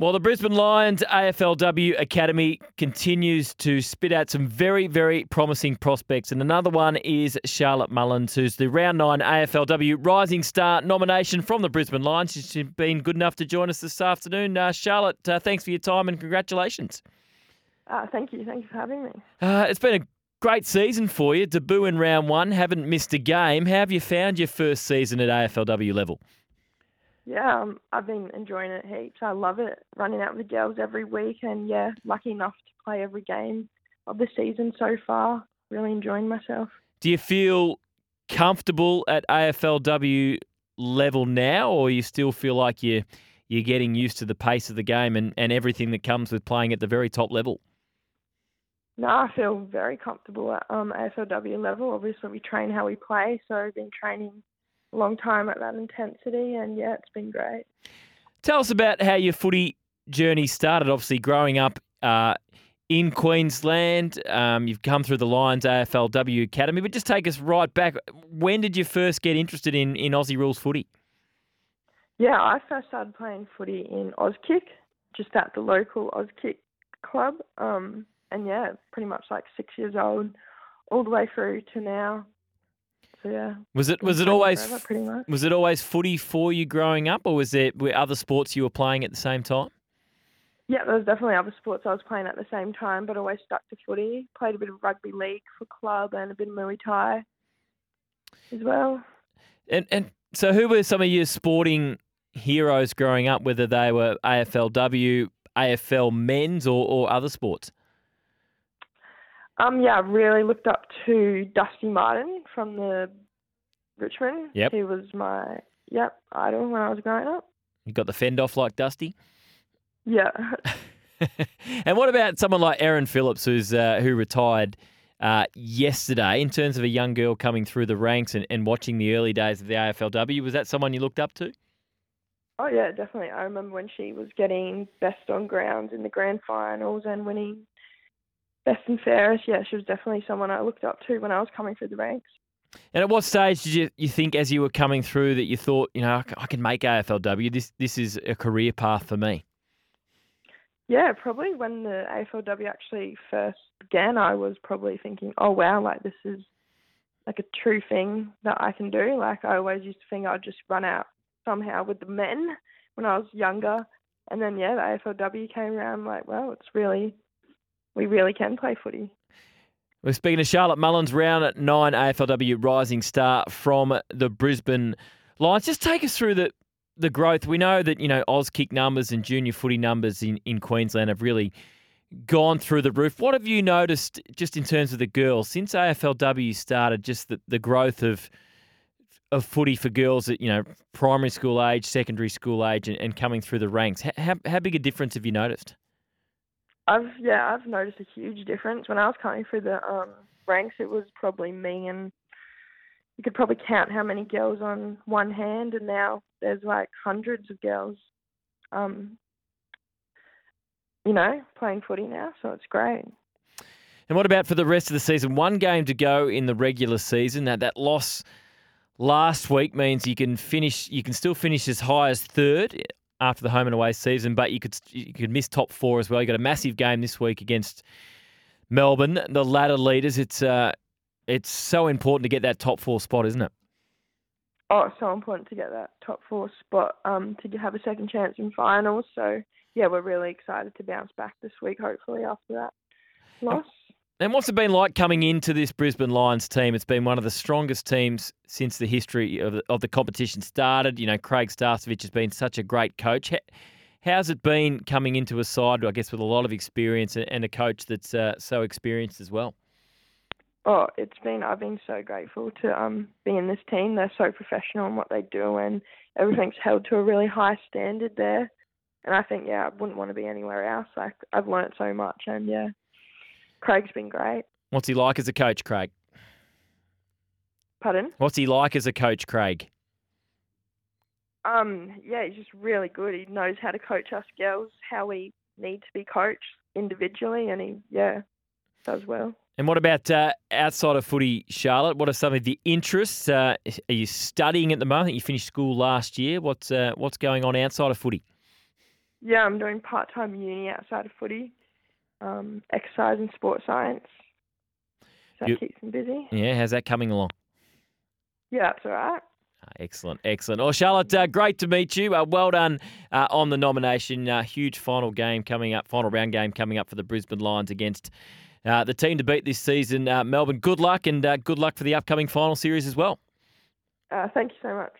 Well, the Brisbane Lions AFLW Academy continues to spit out some very, very promising prospects. And another one is Charlotte Mullins, who's the round nine AFLW Rising Star nomination from the Brisbane Lions. She's been good enough to join us this afternoon. Uh, Charlotte, uh, thanks for your time and congratulations. Uh, thank you. Thank you for having me. Uh, it's been a great season for you. Debut in round one, haven't missed a game. How have you found your first season at AFLW level? Yeah, um, I've been enjoying it heaps. I love it running out with the girls every week, and yeah, lucky enough to play every game of the season so far. Really enjoying myself. Do you feel comfortable at AFLW level now, or you still feel like you you're getting used to the pace of the game and, and everything that comes with playing at the very top level? No, I feel very comfortable at um, AFLW level. Obviously, we train how we play, so I've been training long time at that intensity, and yeah, it's been great. Tell us about how your footy journey started. Obviously, growing up uh, in Queensland, um, you've come through the Lions AFLW Academy, but just take us right back. When did you first get interested in, in Aussie rules footy? Yeah, I first started playing footy in Auskick, just at the local Auskick club. Um, and yeah, pretty much like six years old, all the way through to now. So yeah. Was it was it always forever, was it always footy for you growing up, or was there were other sports you were playing at the same time? Yeah, there was definitely other sports I was playing at the same time, but always stuck to footy. Played a bit of rugby league for club and a bit of Muay Thai as well. And and so, who were some of your sporting heroes growing up? Whether they were AFLW, AFL men's, or, or other sports? Um, yeah, I really looked up to Dusty Martin from the Richmond. Yep. He was my yep idol when I was growing up. You got the fend off like Dusty. Yeah. and what about someone like Erin Phillips, who's uh, who retired uh, yesterday? In terms of a young girl coming through the ranks and, and watching the early days of the AFLW, was that someone you looked up to? Oh yeah, definitely. I remember when she was getting best on grounds in the grand finals and winning best and fairest, yeah, she was definitely someone I looked up to when I was coming through the ranks. And at what stage did you, you think, as you were coming through, that you thought, you know, I can make AFLW? This this is a career path for me. Yeah, probably when the AFLW actually first began, I was probably thinking, oh wow, like this is like a true thing that I can do. Like I always used to think I'd just run out somehow with the men when I was younger, and then yeah, the AFLW came around. Like, well, it's really we really can play footy. We're speaking to Charlotte Mullins, round at nine AFLW Rising Star from the Brisbane Lions. Just take us through the the growth. We know that you know Auskick numbers and junior footy numbers in, in Queensland have really gone through the roof. What have you noticed just in terms of the girls since AFLW started? Just the, the growth of of footy for girls at you know primary school age, secondary school age, and, and coming through the ranks. How, how big a difference have you noticed? I've yeah, I've noticed a huge difference. When I was coming through the um, ranks, it was probably me and you could probably count how many girls on one hand, and now there's like hundreds of girls, um, you know, playing footy now. So it's great. And what about for the rest of the season? One game to go in the regular season. That that loss last week means you can finish. You can still finish as high as third after the home and away season, but you could you could miss top four as well. You got a massive game this week against Melbourne, the ladder leaders. It's uh, it's so important to get that top four spot, isn't it? Oh, it's so important to get that top four spot um, to have a second chance in finals. So yeah, we're really excited to bounce back this week. Hopefully after that loss. And what's it been like coming into this Brisbane Lions team? It's been one of the strongest teams since the history of the, of the competition started. You know, Craig Starcevich has been such a great coach. How's it been coming into a side, I guess, with a lot of experience and a coach that's uh, so experienced as well? Oh, it's been I've been so grateful to um be in this team. They're so professional in what they do, and everything's held to a really high standard there. And I think yeah, I wouldn't want to be anywhere else. Like I've learnt so much, and yeah, Craig's been great. What's he like as a coach, Craig? Pardon? What's he like as a coach, Craig? Um, yeah, he's just really good. He knows how to coach us girls, how we need to be coached individually, and he, yeah, does well. And what about uh, outside of footy, Charlotte? What are some of the interests? Uh, are you studying at the moment? You finished school last year. What's uh, what's going on outside of footy? Yeah, I'm doing part time uni outside of footy, um, exercise and sports science. So that You- keeps me busy. Yeah, how's that coming along? Yeah, that's all right. Ah, Excellent, excellent. Well, Charlotte, uh, great to meet you. Uh, well done uh, on the nomination. Uh, huge final game coming up, final round game coming up for the Brisbane Lions against uh, the team to beat this season, uh, Melbourne. Good luck and uh, good luck for the upcoming final series as well. Uh, thank you so much.